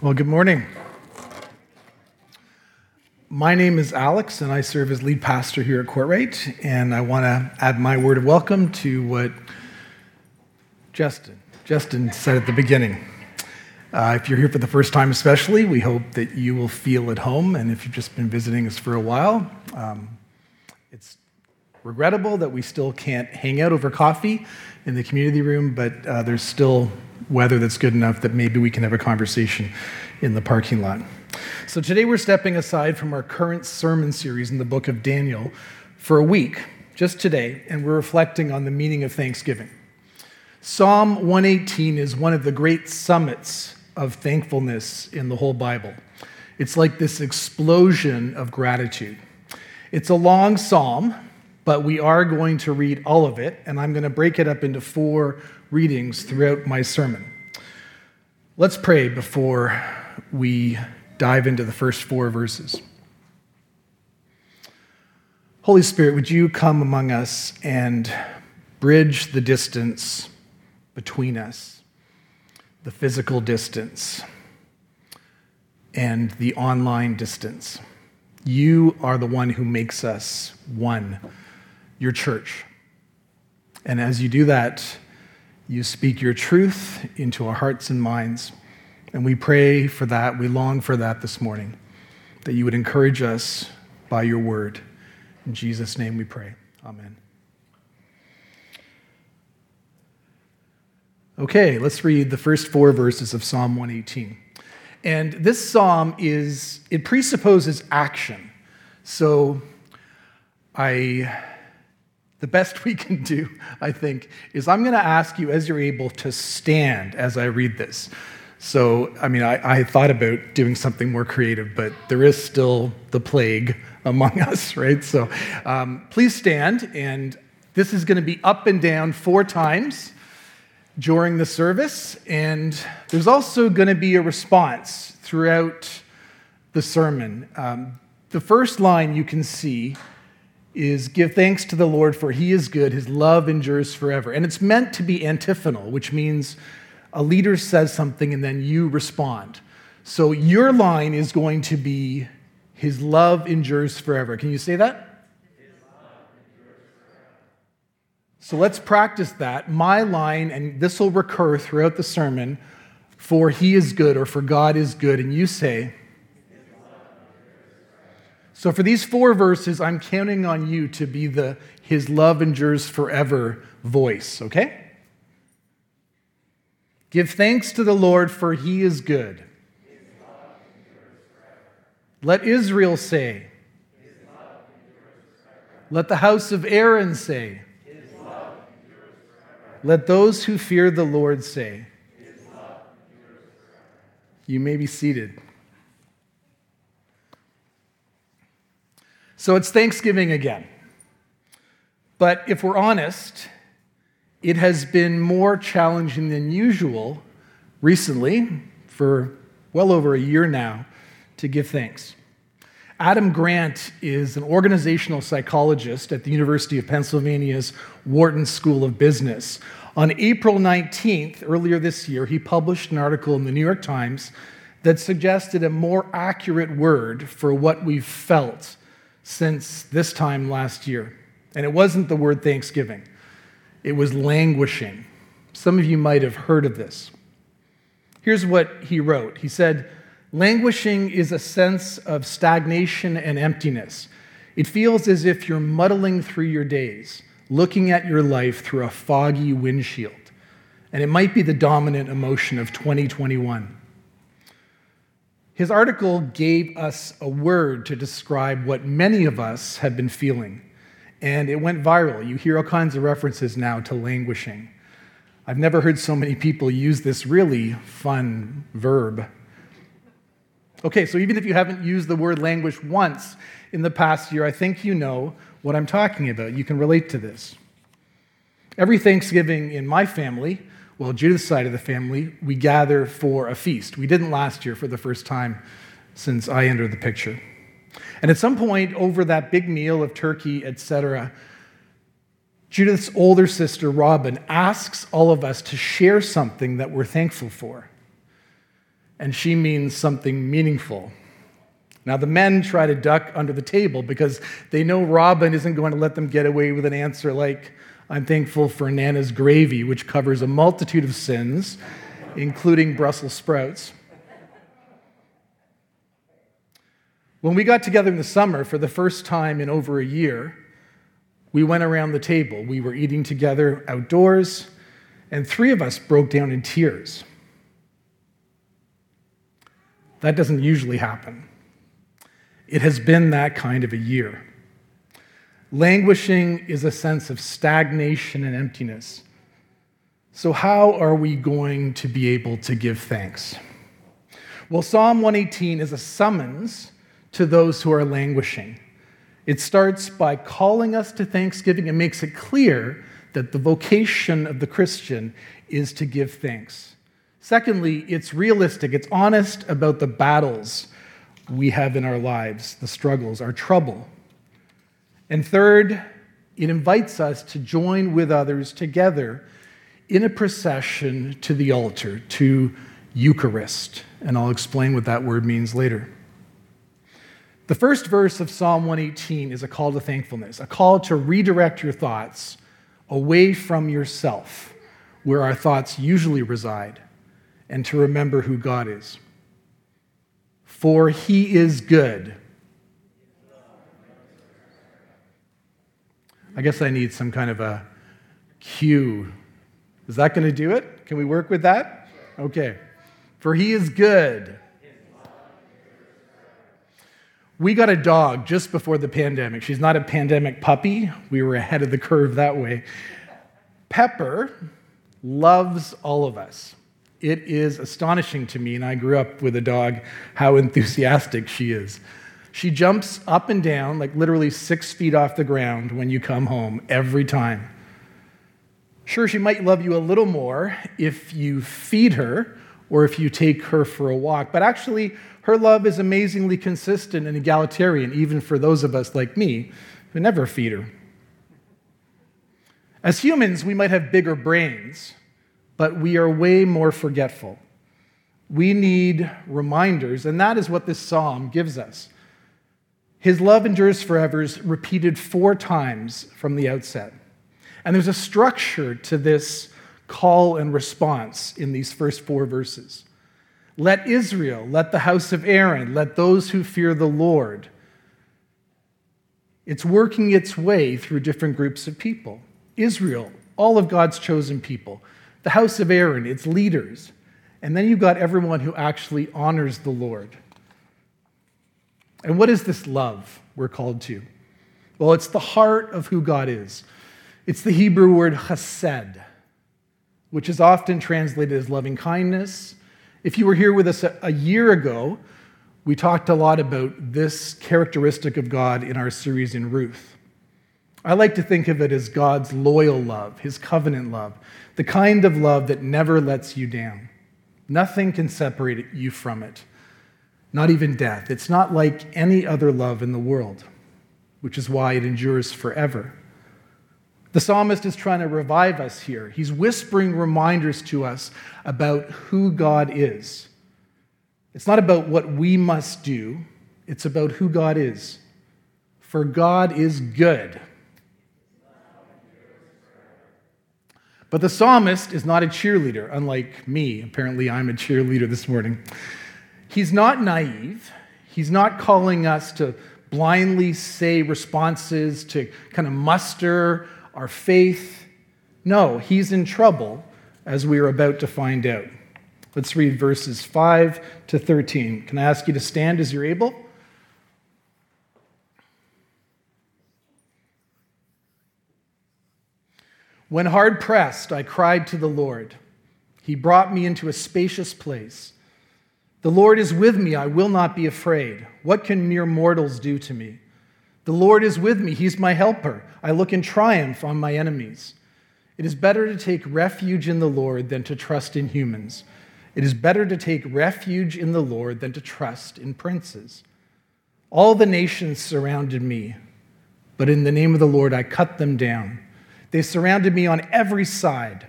Well, good morning. My name is Alex, and I serve as lead pastor here at Courtright. And I want to add my word of welcome to what Justin, Justin said at the beginning. Uh, if you're here for the first time, especially, we hope that you will feel at home. And if you've just been visiting us for a while, um, it's regrettable that we still can't hang out over coffee in the community room, but uh, there's still weather that's good enough that maybe we can have a conversation in the parking lot. So today we're stepping aside from our current sermon series in the book of Daniel for a week, just today, and we're reflecting on the meaning of Thanksgiving. Psalm 118 is one of the great summits of thankfulness in the whole Bible. It's like this explosion of gratitude. It's a long psalm, but we are going to read all of it, and I'm going to break it up into four readings throughout my sermon. Let's pray before we dive into the first four verses. Holy Spirit, would you come among us and bridge the distance between us, the physical distance, and the online distance? You are the one who makes us one, your church. And as you do that, you speak your truth into our hearts and minds. And we pray for that. We long for that this morning, that you would encourage us by your word. In Jesus' name we pray. Amen. Okay, let's read the first four verses of Psalm 118. And this psalm is, it presupposes action. So I the best we can do, I think, is I'm going to ask you, as you're able, to stand as I read this. So, I mean, I, I, thought about doing something more creative, but there is still the plague among us, right? So, um, please stand, and this is going to be up and down four times during the service, and there's also going to be a response throughout the sermon. Um, the first line you can see is give thanks to the Lord for he is good, his love endures forever. And it's meant to be antiphonal, which means a leader says something and then you respond. So your line is going to be his love endures forever. Can you say that? So let's practice that. My line, and this will recur throughout the sermon, for he is good or for God is good. And you say, so for these four verses, I'm counting on you to be the his love endures forever voice, okay? Give thanks to the Lord, for he is good. Let Israel say. Let the house of Aaron say. Let those who fear the Lord say. You may be seated. So it's Thanksgiving again. But if we're honest, it has been more challenging than usual recently, for well over a year now, to give thanks. Adam Grant is an organizational psychologist at the University of Pennsylvania's Wharton School of Business. On April 19th, earlier this year, he published an article in the New York Times that suggested a more accurate word for what we've felt since this time last year. And it wasn't the word Thanksgiving, it was languishing. Some of you might have heard of this. Here's what he wrote He said, Languishing is a sense of stagnation and emptiness. It feels as if you're muddling through your days, looking at your life through a foggy windshield. And it might be the dominant emotion of 2021. His article gave us a word to describe what many of us have been feeling, and it went viral. You hear all kinds of references now to languishing. I've never heard so many people use this really fun verb. Okay, so even if you haven't used the word languish once in the past year, I think you know what I'm talking about. You can relate to this. Every Thanksgiving in my family, well, Judith's side of the family, we gather for a feast. We didn't last year for the first time since I entered the picture. And at some point over that big meal of turkey, etc., Judith's older sister, Robin, asks all of us to share something that we're thankful for. and she means something meaningful. Now, the men try to duck under the table because they know Robin isn't going to let them get away with an answer like, I'm thankful for Nana's gravy, which covers a multitude of sins, including Brussels sprouts. When we got together in the summer for the first time in over a year, we went around the table. We were eating together outdoors, and three of us broke down in tears. That doesn't usually happen. It has been that kind of a year. Languishing is a sense of stagnation and emptiness. So, how are we going to be able to give thanks? Well, Psalm 118 is a summons to those who are languishing. It starts by calling us to thanksgiving and makes it clear that the vocation of the Christian is to give thanks. Secondly, it's realistic, it's honest about the battles we have in our lives, the struggles, our trouble. And third, it invites us to join with others together in a procession to the altar, to Eucharist. And I'll explain what that word means later. The first verse of Psalm 118 is a call to thankfulness, a call to redirect your thoughts away from yourself, where our thoughts usually reside, and to remember who God is. For he is good. I guess I need some kind of a cue. Is that going to do it? Can we work with that? Okay. For he is good we got a dog just before the pandemic. She's not a pandemic puppy. We were ahead of the curve that way. Pepper loves all of us. It is astonishing to me, and I grew up with a dog, how enthusiastic she is. She jumps up and down, like literally six feet off the ground when you come home every time. Sure, she might love you a little more if you feed her or if you take her for a walk, but actually, her love is amazingly consistent and egalitarian, even for those of us like me who never feed her. As humans, we might have bigger brains, but we are way more forgetful. We need reminders, and that is what this psalm gives us. His love endures forever is repeated four times from the outset. And there's a structure to this call and response in these first four verses. Let Israel, let the house of Aaron, let those who fear the Lord. It's working its way through different groups of people. Israel, all of God's chosen people. The house of Aaron, its leaders. And then you've got everyone who actually honors the Lord. And what is this love we're called to? Well, it's the heart of who God is. It's the Hebrew word chesed, which is often translated as loving kindness if you were here with us a, year ago, we talked a lot about this characteristic of God in our series in Ruth. I like to think of it as God's loyal love, his covenant love, the kind of love that never lets you down. Nothing can separate you from it, not even death. It's not like any other love in the world, which is why it endures forever. The psalmist is trying to revive us here. He's whispering reminders to us about who God is. It's not about what we must do, it's about who God is. For God is good. But the psalmist is not a cheerleader, unlike me. Apparently, I'm a cheerleader this morning. He's not naive. He's not calling us to blindly say responses, to kind of muster our faith. No, he's in trouble, as we are about to find out. Let's read verses 5 to 13. Can I ask you to stand as you're able? When hard pressed, I cried to the Lord. He brought me into a spacious place. The Lord is with me, I will not be afraid. What can mere mortals do to me? The Lord is with me, He's my helper. I look in triumph on my enemies. It is better to take refuge in the Lord than to trust in humans. It is better to take refuge in the Lord than to trust in princes. All the nations surrounded me, but in the name of the Lord I cut them down. They surrounded me on every side,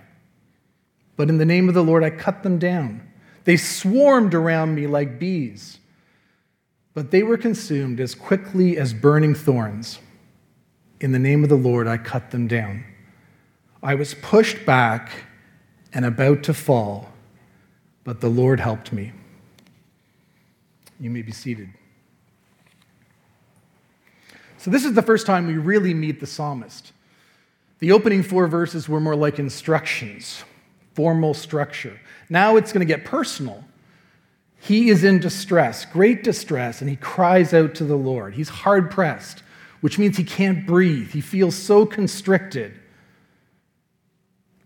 but in the name of the Lord I cut them down. They swarmed around me like bees, but they were consumed as quickly as burning thorns. In the name of the Lord, I cut them down. I was pushed back and about to fall, but the Lord helped me. You may be seated. So, this is the first time we really meet the psalmist. The opening four verses were more like instructions, formal structure. Now it's going to get personal. He is in distress, great distress, and he cries out to the Lord. He's hard pressed, which means he can't breathe. He feels so constricted.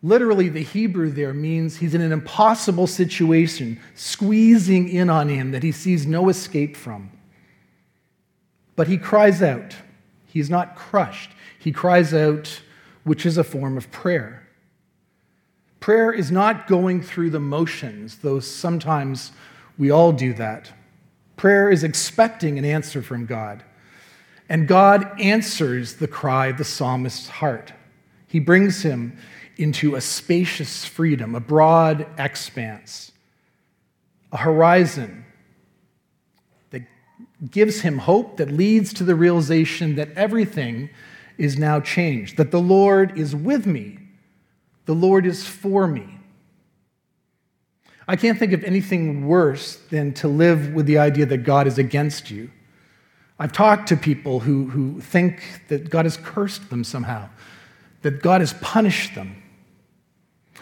Literally, the Hebrew there means he's in an impossible situation, squeezing in on him that he sees no escape from. But he cries out. He's not crushed. He cries out, which is a form of prayer. Prayer is not going through the motions, though sometimes we all do that. Prayer is expecting an answer from God. And God answers the cry of the psalmist's heart. He brings him into a spacious freedom, a broad expanse, a horizon that gives him hope, that leads to the realization that everything is now changed, that the Lord is with me, the Lord is for me. I can't think of anything worse than to live with the idea that God is against you. I've talked to people who, who think that God has cursed them somehow, that God has punished them.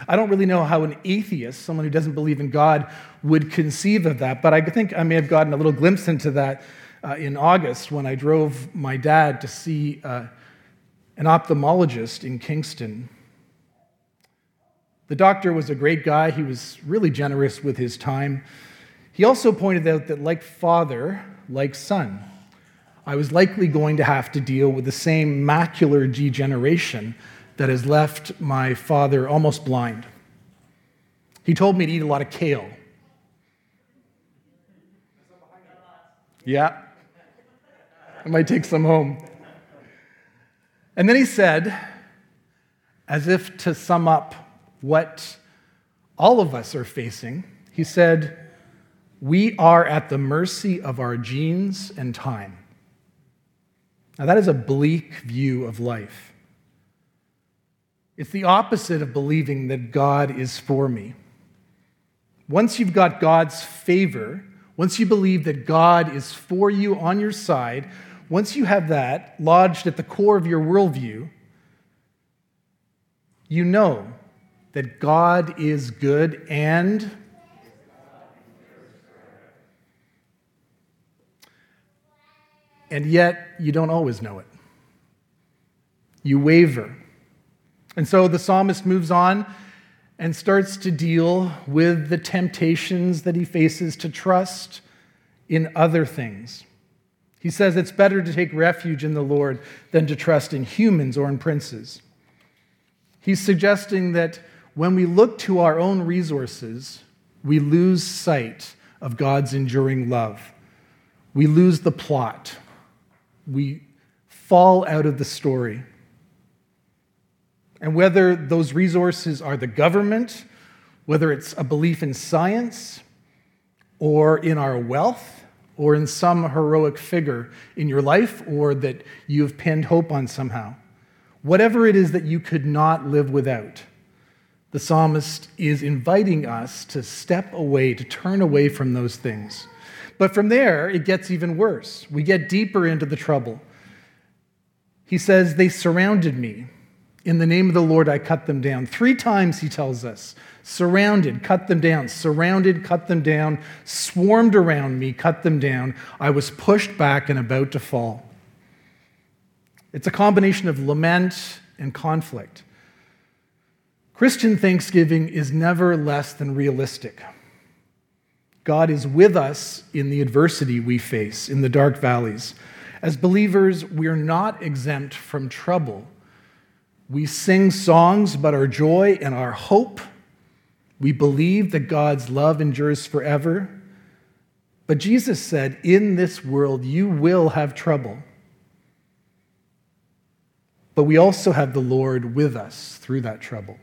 I don't really know how an atheist, someone who doesn't believe in God, would conceive of that, but I think I may have gotten a little glimpse into that uh, in August when I drove my dad to see uh, an ophthalmologist in Kingston. The doctor was a great guy, he was really generous with his time. He also pointed out that, like father, like son, I was likely going to have to deal with the same macular degeneration that has left my father almost blind. He told me to eat a lot of kale. Yeah. I might take some home. And then he said, as if to sum up what all of us are facing, he said, We are at the mercy of our genes and time. Now, that is a bleak view of life. It's the opposite of believing that God is for me. Once you've got God's favor, once you believe that God is for you on your side, once you have that lodged at the core of your worldview, you know that God is good and and yet you don't always know it. You waver. And so the psalmist moves on and starts to deal with the temptations that he faces to trust in other things. He says it's better to take refuge in the Lord than to trust in humans or in princes. He's suggesting that when we look to our own resources, we lose sight of God's enduring love. We lose the plot. We fall out of the story. And whether those resources are the government, whether it's a belief in science, or in our wealth, or in some heroic figure in your life, or that you've pinned hope on somehow, whatever it is that you could not live without, the psalmist is inviting us to step away, to turn away from those things. But from there, it gets even worse. We get deeper into the trouble. He says, They surrounded me. In the name of the Lord, I cut them down. Three times he tells us surrounded, cut them down, surrounded, cut them down, swarmed around me, cut them down. I was pushed back and about to fall. It's a combination of lament and conflict. Christian thanksgiving is never less than realistic. God is with us in the adversity we face, in the dark valleys. As believers, we're not exempt from trouble we sing songs about our joy and our hope. We believe that God's love endures forever. But Jesus said, In this world you will have trouble. But we also have the Lord with us through that trouble.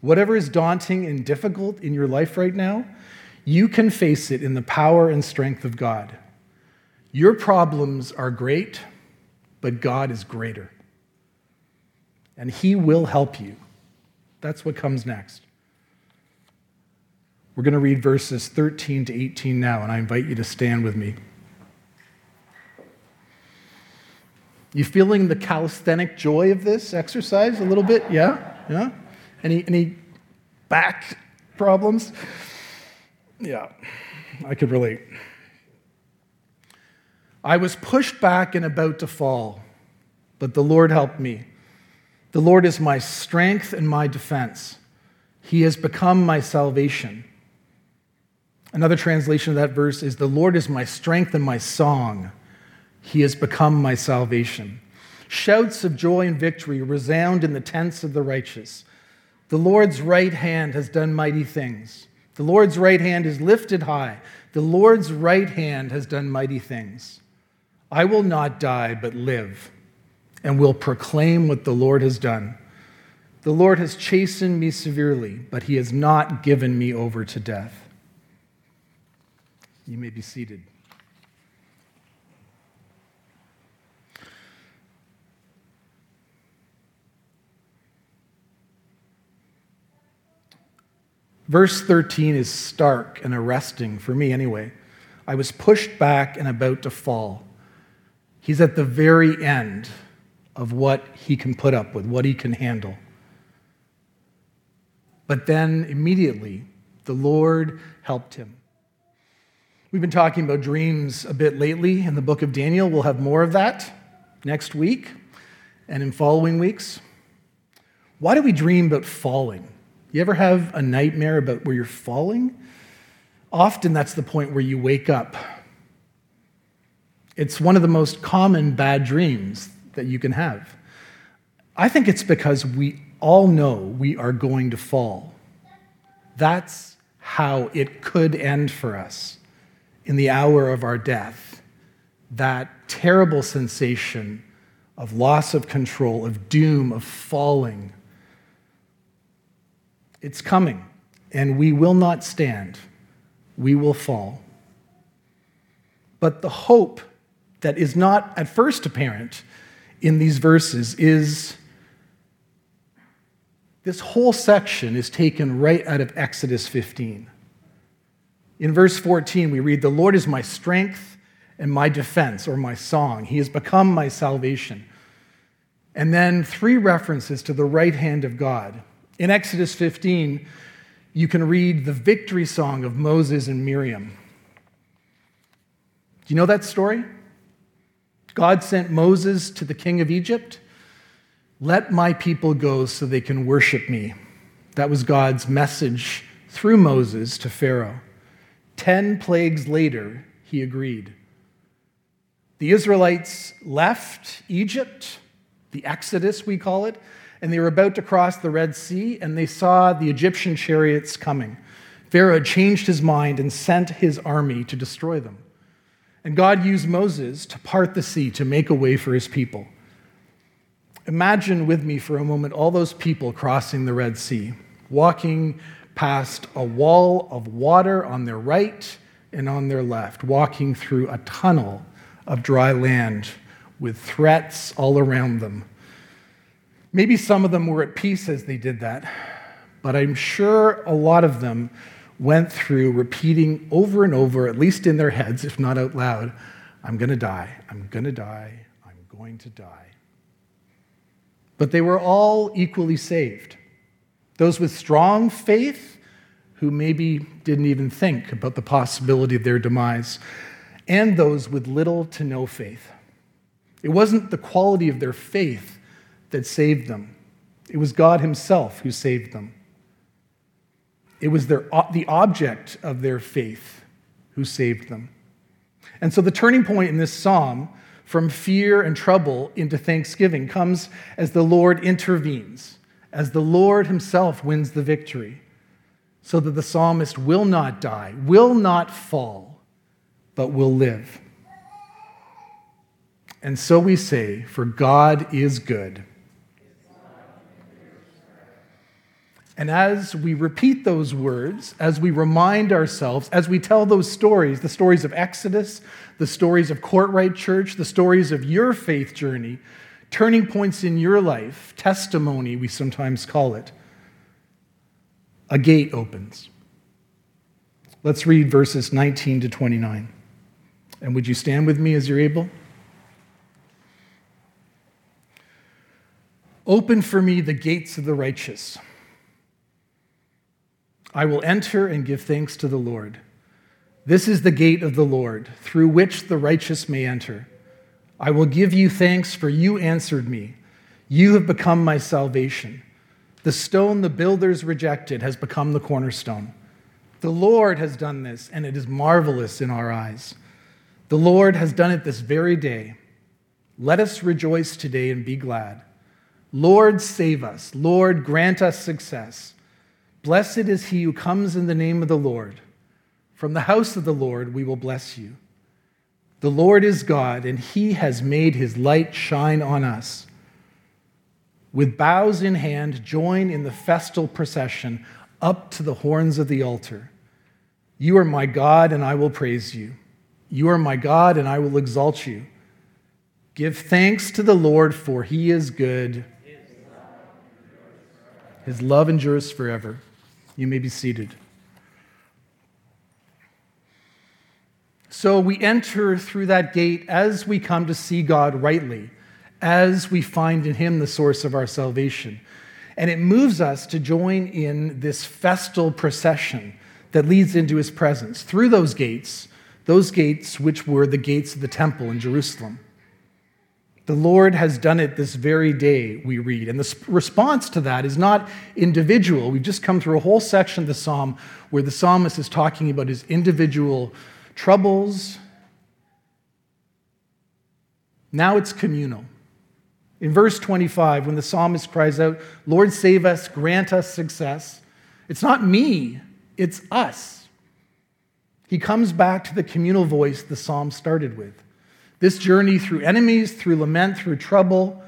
Whatever is daunting and difficult in your life right now, you can face it in the power and strength of God. Your problems are great, but God is greater. And He will help you. That's what comes next. We're going to read verses 13 to 18 now, and I invite you to stand with me. You feeling the calisthenic joy of this exercise a little bit? Yeah? Yeah? Any, any back problems? Yeah, I could relate. I was pushed back and about to fall, but the Lord helped me. The Lord is my strength and my defense. He has become my salvation. Another translation of that verse is The Lord is my strength and my song. He has become my salvation. Shouts of joy and victory resound in the tents of the righteous. The Lord's right hand has done mighty things. The Lord's right hand is lifted high. The Lord's right hand has done mighty things. I will not die, but live, and will proclaim what the Lord has done. The Lord has chastened me severely, but he has not given me over to death. You may be seated. Verse 13 is stark and arresting for me, anyway. I was pushed back and about to fall. He's at the very end of what he can put up with, what he can handle. But then immediately, the Lord helped him. We've been talking about dreams a bit lately in the book of Daniel. We'll have more of that next week and in following weeks. Why do we dream about falling? You ever have a nightmare about where you're falling? Often that's the point where you wake up. It's one of the most common bad dreams that you can have. I think it's because we all know we are going to fall. That's how it could end for us in the hour of our death. That terrible sensation of loss of control, of doom, of falling it's coming, and we will not stand. We will fall. But the hope that is not at first apparent in these verses is this whole section is taken right out of Exodus 15. In verse 14, we read, The Lord is my strength and my defense, or my song. He has become my salvation. And then three references to the right hand of God in Exodus 15, you can read the victory song of Moses and Miriam. Do you know that story? God sent Moses to the king of Egypt. Let my people go so they can worship me. That was God's message through Moses to Pharaoh. Ten plagues later, he agreed. The Israelites left Egypt, the Exodus, we call it, and they were about to cross the Red Sea, and they saw the Egyptian chariots coming. Pharaoh had changed his mind and sent his army to destroy them. And God used Moses to part the sea to make a way for his people. Imagine with me for a moment all those people crossing the Red Sea, walking past a wall of water on their right and on their left, walking through a tunnel of dry land with threats all around them Maybe some of them were at peace as they did that, but I'm sure a lot of them went through repeating over and over, at least in their heads, if not out loud, I'm going to die, I'm going to die, I'm going to die. But they were all equally saved. Those with strong faith who maybe didn't even think about the possibility of their demise, and those with little to no faith. It wasn't the quality of their faith that saved them. It was God Himself who saved them. It was their, the object of their faith who saved them. And so the turning point in this psalm from fear and trouble into thanksgiving comes as the Lord intervenes, as the Lord Himself wins the victory, so that the psalmist will not die, will not fall, but will live. And so we say, For God is good And as we repeat those words, as we remind ourselves, as we tell those stories, the stories of Exodus, the stories of Courtright Church, the stories of your faith journey, turning points in your life, testimony, we sometimes call it, a gate opens. Let's read verses 19 to 29. And would you stand with me as you're able? Open for me the gates of the righteous. I will enter and give thanks to the Lord. This is the gate of the Lord, through which the righteous may enter. I will give you thanks, for you answered me. You have become my salvation. The stone the builders rejected has become the cornerstone. The Lord has done this, and it is marvelous in our eyes. The Lord has done it this very day. Let us rejoice today and be glad. Lord, save us. Lord, grant us success. Blessed is he who comes in the name of the Lord. From the house of the Lord we will bless you. The Lord is God, and he has made his light shine on us. With boughs in hand, join in the festal procession up to the horns of the altar. You are my God, and I will praise you. You are my God, and I will exalt you. Give thanks to the Lord, for he is good. His love endures forever. You may be seated. So we enter through that gate as we come to see God rightly, as we find in Him the source of our salvation. And it moves us to join in this festal procession that leads into His presence through those gates, those gates which were the gates of the temple in Jerusalem. The Lord has done it this very day, we read. And the response to that is not individual. We've just come through a whole section of the psalm where the psalmist is talking about his individual troubles. Now it's communal. In verse 25, when the psalmist cries out, Lord, save us, grant us success, it's not me, it's us. He comes back to the communal voice the psalm started with. This journey through enemies, through lament, through trouble,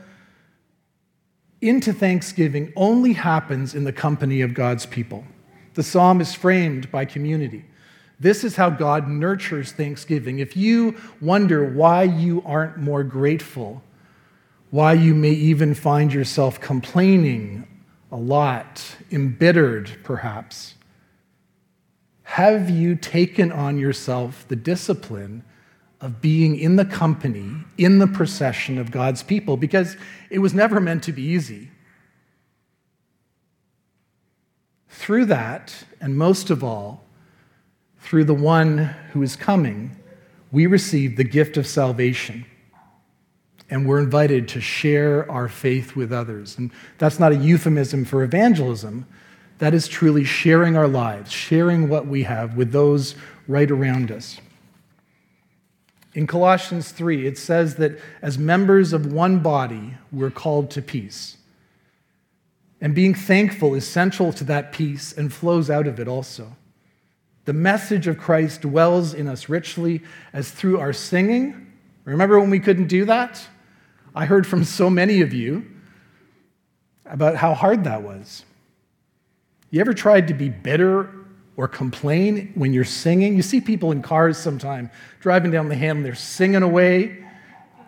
into thanksgiving only happens in the company of God's people. The psalm is framed by community. This is how God nurtures thanksgiving. If you wonder why you aren't more grateful, why you may even find yourself complaining a lot, embittered perhaps, have you taken on yourself the discipline of being in the company, in the procession of God's people, because it was never meant to be easy. Through that, and most of all, through the one who is coming, we receive the gift of salvation. And we're invited to share our faith with others. And that's not a euphemism for evangelism. That is truly sharing our lives, sharing what we have with those right around us. In Colossians 3, it says that as members of one body, we're called to peace. And being thankful is central to that peace and flows out of it also. The message of Christ dwells in us richly as through our singing. Remember when we couldn't do that? I heard from so many of you about how hard that was. You ever tried to be bitter or complain when you're singing. You see people in cars sometime driving down the and they're singing away.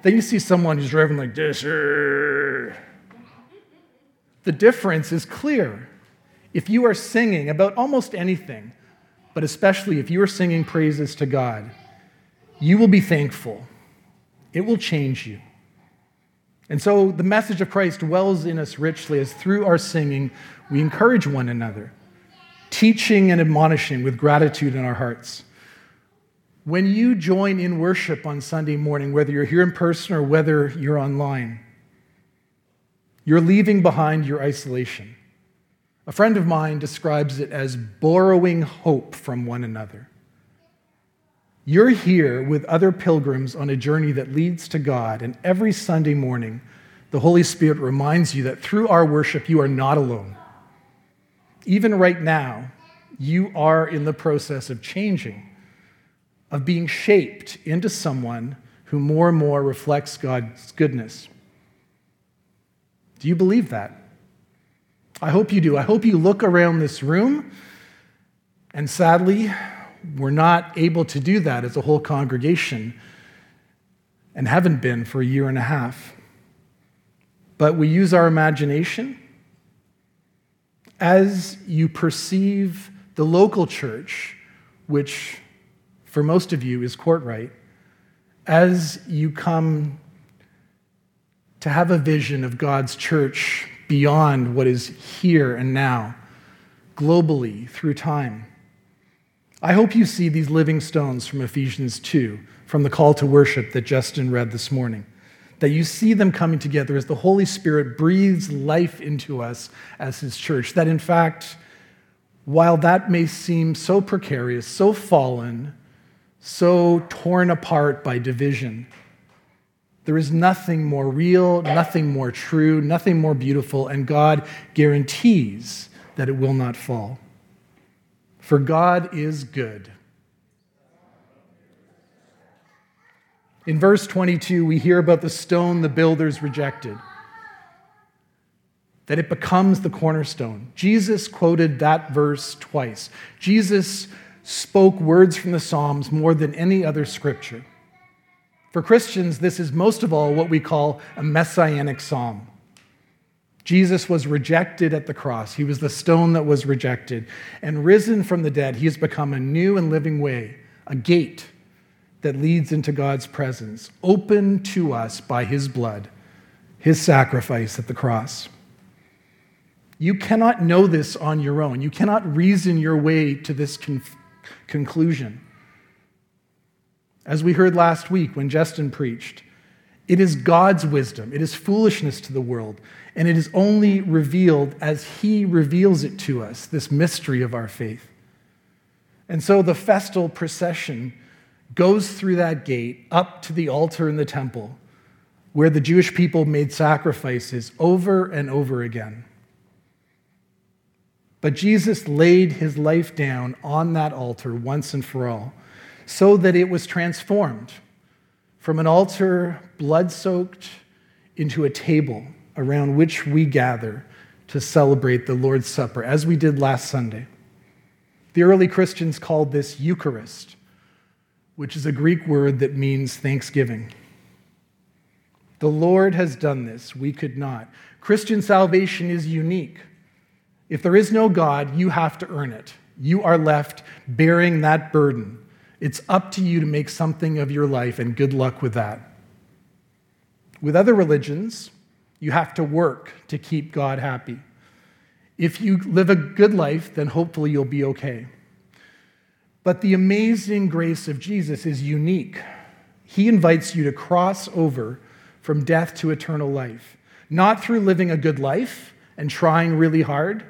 Then you see someone who's driving like this. The difference is clear. If you are singing about almost anything, but especially if you are singing praises to God, you will be thankful. It will change you. And so the message of Christ dwells in us richly as through our singing we encourage one another teaching and admonishing with gratitude in our hearts. When you join in worship on Sunday morning, whether you're here in person or whether you're online, you're leaving behind your isolation. A friend of mine describes it as borrowing hope from one another. You're here with other pilgrims on a journey that leads to God, and every Sunday morning, the Holy Spirit reminds you that through our worship, you are not alone even right now, you are in the process of changing, of being shaped into someone who more and more reflects God's goodness. Do you believe that? I hope you do. I hope you look around this room, and sadly, we're not able to do that as a whole congregation and haven't been for a year and a half. But we use our imagination as you perceive the local church, which for most of you is Courtright, as you come to have a vision of God's church beyond what is here and now, globally, through time. I hope you see these living stones from Ephesians 2, from the call to worship that Justin read this morning. That you see them coming together as the Holy Spirit breathes life into us as His church. That in fact, while that may seem so precarious, so fallen, so torn apart by division, there is nothing more real, nothing more true, nothing more beautiful, and God guarantees that it will not fall. For God is good. In verse 22, we hear about the stone the builders rejected, that it becomes the cornerstone. Jesus quoted that verse twice. Jesus spoke words from the Psalms more than any other scripture. For Christians, this is most of all what we call a messianic psalm. Jesus was rejected at the cross. He was the stone that was rejected. And risen from the dead, he has become a new and living way, a gate that leads into God's presence, open to us by his blood, his sacrifice at the cross. You cannot know this on your own. You cannot reason your way to this conf- conclusion. As we heard last week when Justin preached, it is God's wisdom, it is foolishness to the world, and it is only revealed as He reveals it to us, this mystery of our faith. And so the festal procession goes through that gate up to the altar in the temple where the Jewish people made sacrifices over and over again. But Jesus laid his life down on that altar once and for all so that it was transformed from an altar blood soaked into a table around which we gather to celebrate the Lord's Supper, as we did last Sunday. The early Christians called this Eucharist, which is a Greek word that means thanksgiving. The Lord has done this. We could not. Christian salvation is unique. If there is no God, you have to earn it. You are left bearing that burden. It's up to you to make something of your life, and good luck with that. With other religions, you have to work to keep God happy. If you live a good life, then hopefully you'll be okay. But the amazing grace of Jesus is unique. He invites you to cross over from death to eternal life, not through living a good life and trying really hard.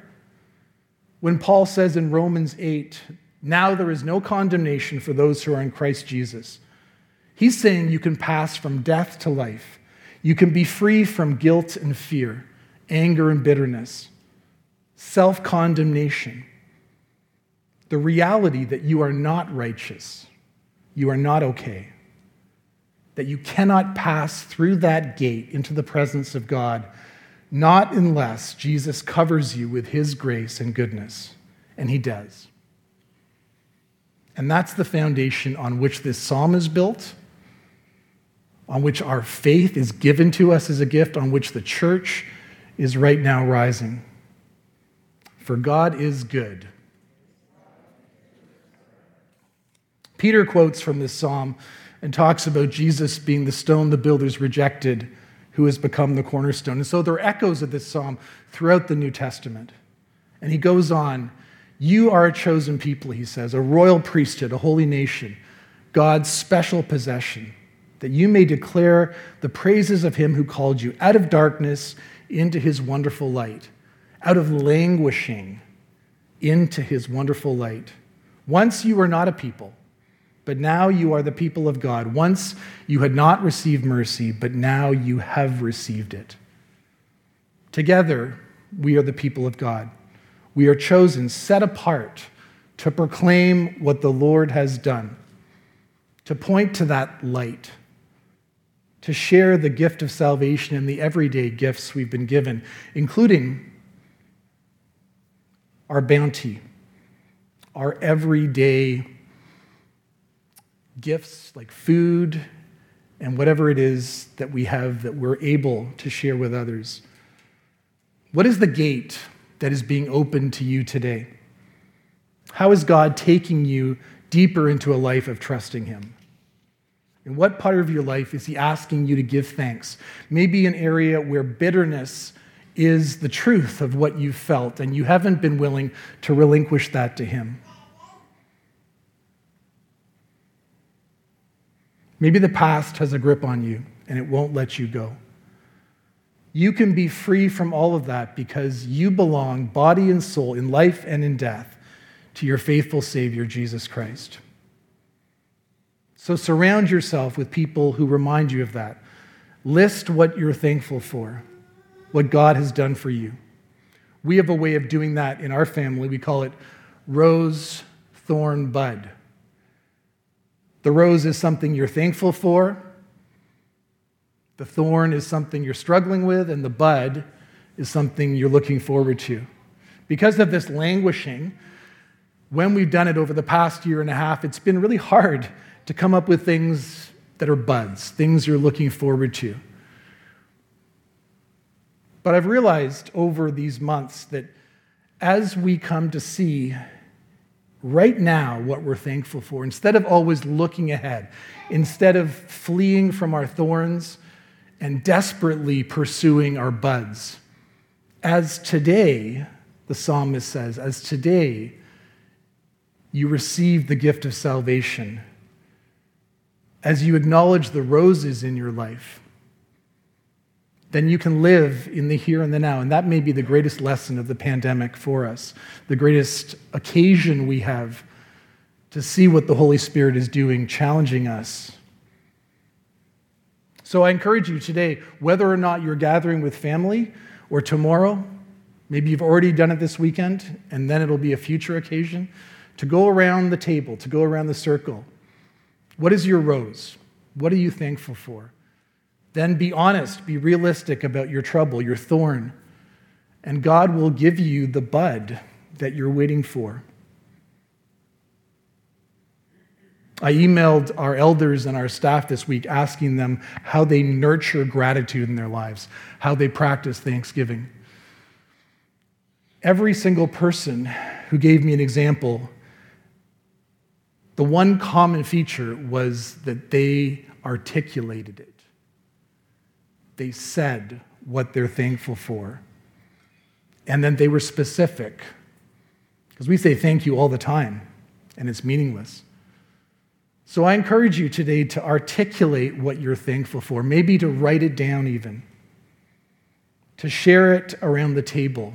When Paul says in Romans 8 now there is no condemnation for those who are in Christ Jesus. He's saying you can pass from death to life. You can be free from guilt and fear, anger and bitterness, self condemnation, the reality that you are not righteous, you are not okay, that you cannot pass through that gate into the presence of God, not unless Jesus covers you with his grace and goodness. And he does. And that's the foundation on which this psalm is built, on which our faith is given to us as a gift, on which the church is right now rising. For God is good. Peter quotes from this psalm and talks about Jesus being the stone the builders rejected, who has become the cornerstone. And so there are echoes of this psalm throughout the New Testament. And he goes on you are a chosen people, he says, a royal priesthood, a holy nation, God's special possession, that you may declare the praises of him who called you out of darkness into his wonderful light, out of languishing into his wonderful light. Once you were not a people, but now you are the people of God. Once you had not received mercy, but now you have received it. Together, we are the people of God. We are chosen, set apart to proclaim what the Lord has done, to point to that light, to share the gift of salvation and the everyday gifts we've been given, including our bounty, our everyday gifts like food and whatever it is that we have that we're able to share with others. What is the gate that is being opened to you today? How is God taking you deeper into a life of trusting Him? In what part of your life is He asking you to give thanks? Maybe an area where bitterness is the truth of what you've felt and you haven't been willing to relinquish that to Him. Maybe the past has a grip on you and it won't let you go. You can be free from all of that because you belong, body and soul, in life and in death, to your faithful Savior, Jesus Christ. So surround yourself with people who remind you of that. List what you're thankful for, what God has done for you. We have a way of doing that in our family. We call it rose, thorn, bud. The rose is something you're thankful for, the thorn is something you're struggling with, and the bud is something you're looking forward to. Because of this languishing, when we've done it over the past year and a half, it's been really hard to come up with things that are buds, things you're looking forward to. But I've realized over these months that as we come to see right now what we're thankful for, instead of always looking ahead, instead of fleeing from our thorns and desperately pursuing our buds. As today, the psalmist says, as today you receive the gift of salvation, as you acknowledge the roses in your life, then you can live in the here and the now. And that may be the greatest lesson of the pandemic for us, the greatest occasion we have to see what the Holy Spirit is doing, challenging us. So I encourage you today, whether or not you're gathering with family or tomorrow, maybe you've already done it this weekend, and then it'll be a future occasion, to go around the table, to go around the circle. What is your rose? What are you thankful for? Then be honest, be realistic about your trouble, your thorn, and God will give you the bud that you're waiting for. I emailed our elders and our staff this week asking them how they nurture gratitude in their lives, how they practice thanksgiving. Every single person who gave me an example, the one common feature was that they articulated it they said what they're thankful for. And then they were specific. Because we say thank you all the time, and it's meaningless. So I encourage you today to articulate what you're thankful for, maybe to write it down even, to share it around the table.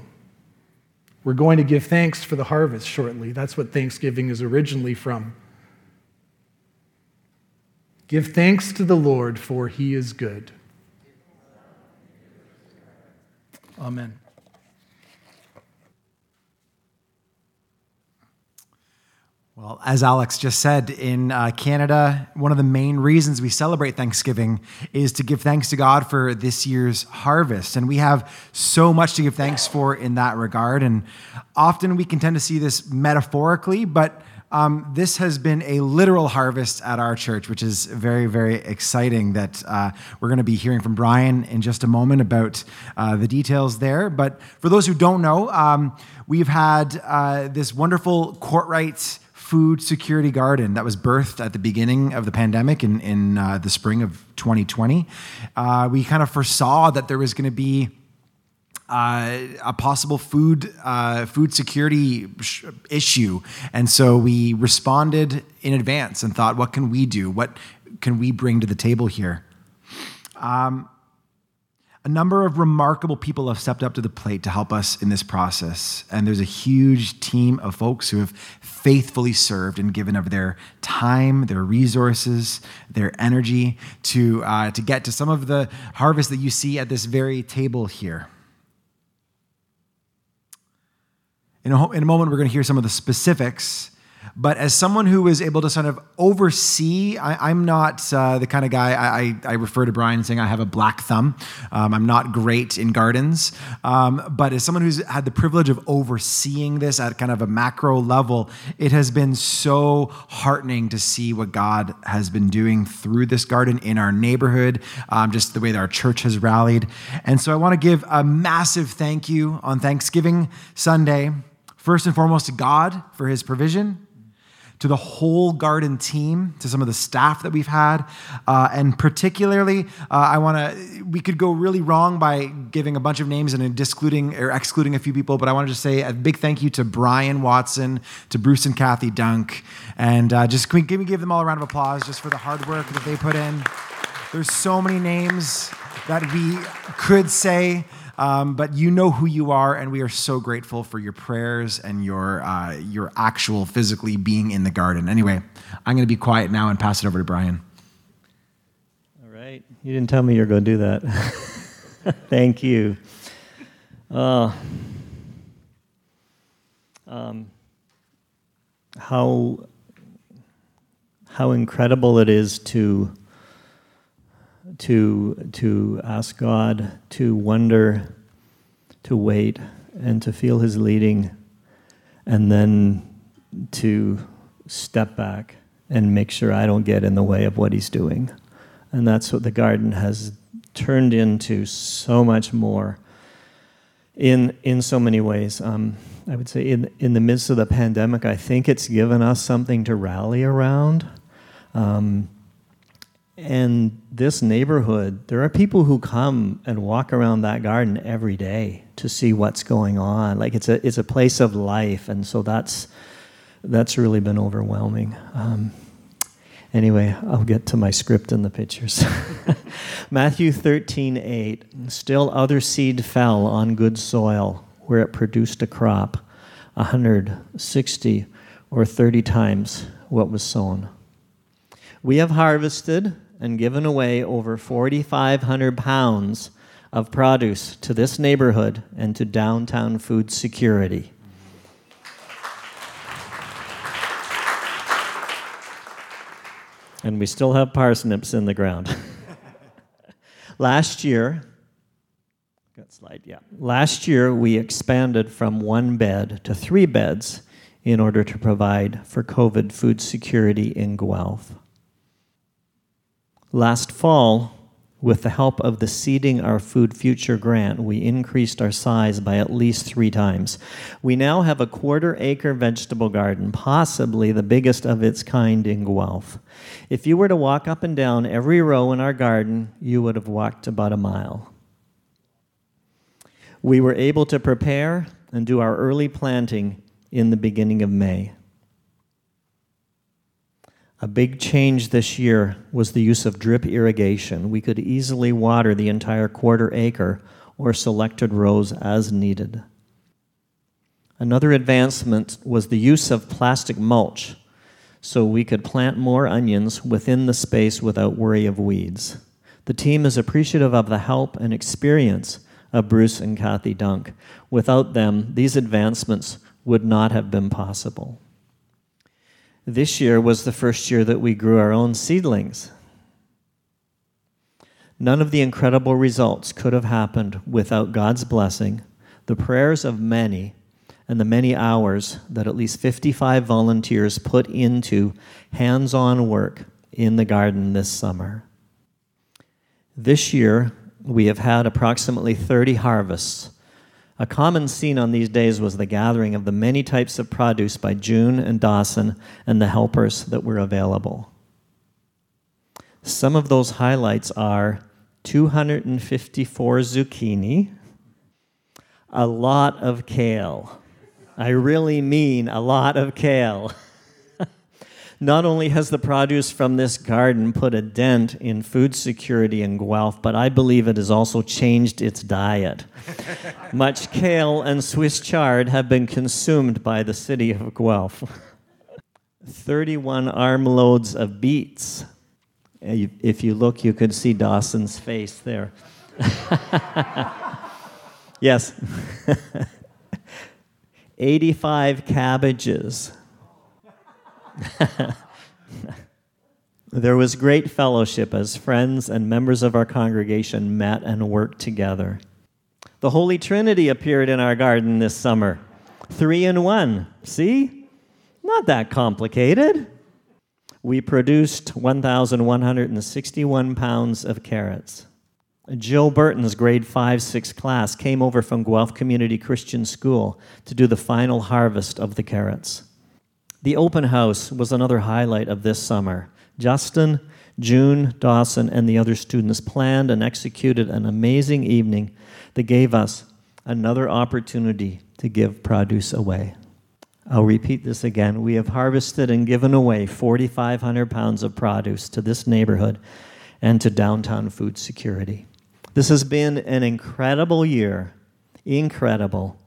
We're going to give thanks for the harvest shortly. That's what Thanksgiving is originally from. Give thanks to the Lord, for he is good. Amen. Well, as Alex just said, in uh, Canada, one of the main reasons we celebrate Thanksgiving is to give thanks to God for this year's harvest. And we have so much to give thanks for in that regard. And often we can tend to see this metaphorically, but um, this has been a literal harvest at our church, which is very, very exciting. That uh, we're going to be hearing from Brian in just a moment about uh, the details there. But for those who don't know, um, we've had uh, this wonderful Courtright food security garden that was birthed at the beginning of the pandemic in, in uh, the spring of 2020. Uh, we kind of foresaw that there was going to be uh, a possible food uh, food security sh- issue, and so we responded in advance and thought, what can we do? What can we bring to the table here? Um, a number of remarkable people have stepped up to the plate to help us in this process, and there's a huge team of folks who have faithfully served and given of their time, their resources, their energy to uh, to get to some of the harvest that you see at this very table here. In a, in a moment, we're going to hear some of the specifics, But as someone who was able to sort of oversee, I, am not uh, the kind of guy, I, I, I, refer to Brian saying I have a black thumb. Um, I'm not great in gardens. Um, but as someone who's had the privilege of overseeing this at kind of a macro level, it has been so heartening to see what God has been doing through this garden in our neighborhood, um, just the way that our church has rallied. And so I want to give a massive thank you on Thanksgiving Sunday, first and foremost to God for his provision to the whole garden team, to some of the staff that we've had, uh, and particularly, uh, I want to. We could go really wrong by giving a bunch of names and discluding or excluding a few people, but I want to say a big thank you to Brian Watson, to Bruce and Kathy Dunk, and uh, just can we give, give them all a round of applause just for the hard work that they put in. There's so many names that we could say. Um, but you know who you are, and we are so grateful for your prayers and your uh, your actual physically being in the garden. Anyway, I'm going to be quiet now and pass it over to Brian. All right, you didn't tell me you were going to do that. Thank you. Uh, um, how how incredible it is to to, to ask God to wonder, to wait, and to feel His leading, and then to step back and make sure I don't get in the way of what He's doing. And that's what the garden has turned into so much more in, in so many ways. Um, I would say in, in the midst of the pandemic, I think it's given us something to rally around. Um, and this neighborhood, there are people who come and walk around that garden every day to see what's going on. Like it's a it's a place of life, and so that's that's really been overwhelming. Um, anyway, I'll get to my script and the pictures. Matthew thirteen eight. Still other seed fell on good soil where it produced a crop, a 160 or 30 times what was sown. We have harvested and given away over 4,500 pounds of produce to this neighborhood and to downtown food security. And we still have parsnips in the ground. Last year, got slide, yeah. Last year we expanded from one bed to three beds in order to provide for COVID food security in Guelph. Last fall, with the help of the Seeding Our Food Future grant, we increased our size by at least three times. We now have a quarter acre vegetable garden, possibly the biggest of its kind in Guelph. If you were to walk up and down every row in our garden, you would have walked about a mile. We were able to prepare and do our early planting in the beginning of May. A big change this year was the use of drip irrigation. We could easily water the entire quarter acre or selected rows as needed. Another advancement was the use of plastic mulch so we could plant more onions within the space without worry of weeds. The team is appreciative of the help and experience of Bruce and Kathy Dunk. Without them, these advancements would not have been possible. This year was the first year that we grew our own seedlings. None of the incredible results could have happened without God's blessing, the prayers of many, and the many hours that at least 55 volunteers put into hands on work in the garden this summer. This year, we have had approximately 30 harvests a common scene on these days was the gathering of the many types of produce by June and Dawson and the helpers that were available. Some of those highlights are 254 zucchini, a lot of kale. I really mean a lot of kale. Not only has the produce from this garden put a dent in food security in Guelph, but I believe it has also changed its diet. Much kale and Swiss chard have been consumed by the city of Guelph. 31 armloads of beets. If you look, you could see Dawson's face there. yes. 85 cabbages. There was great fellowship as friends and members of our congregation met and worked together. The Holy Trinity appeared in our garden this summer. Three in one. See? Not that complicated. We produced 1,161 pounds of carrots. Jill Burton's grade 5 6 class came over from Guelph Community Christian School to do the final harvest of the carrots. The open house was another highlight of this summer. Justin, June, Dawson, and the other students planned and executed an amazing evening that gave us another opportunity to give produce away. I'll repeat this again. We have harvested and given away 4,500 pounds of produce to this neighborhood and to downtown food security. This has been an incredible year. Incredible.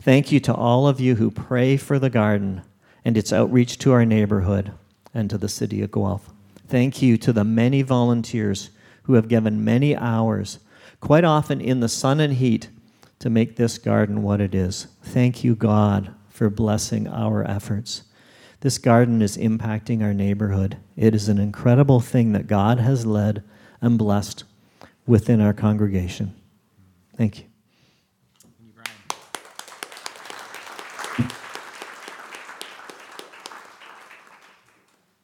Thank you to all of you who pray for the garden and its outreach to our neighborhood and to the city of Guelph. Thank you to the many volunteers who have given many hours, quite often in the sun and heat, to make this garden what it is. Thank you, God, for blessing our efforts. This garden is impacting our neighborhood. It is an incredible thing that God has led and blessed within our congregation. Thank you.